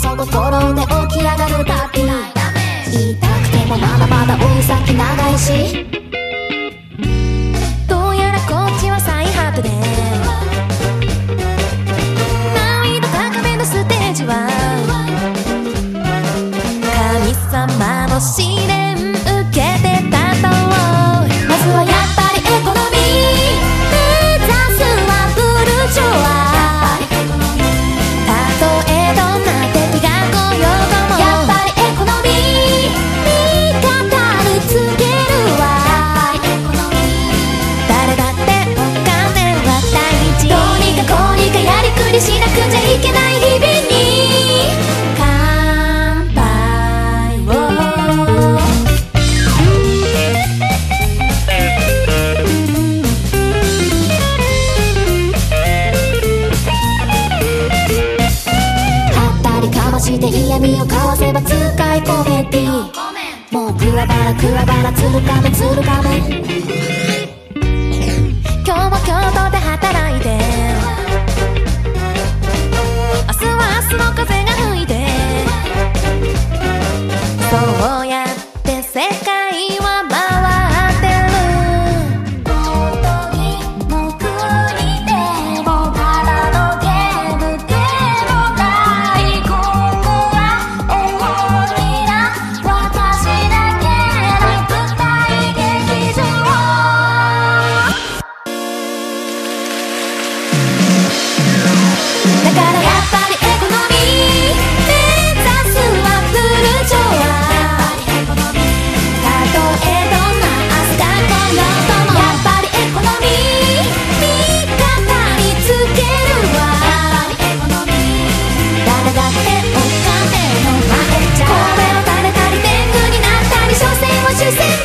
そ心で起き上がるたび言いたくてもまだまだ追い先長いし。どうやらこっちは最果てで。難易度高めのステージは。神様の試練。して嫌味を交わせば使いコメディもうクラバラクラバラつるかめつるかめ。just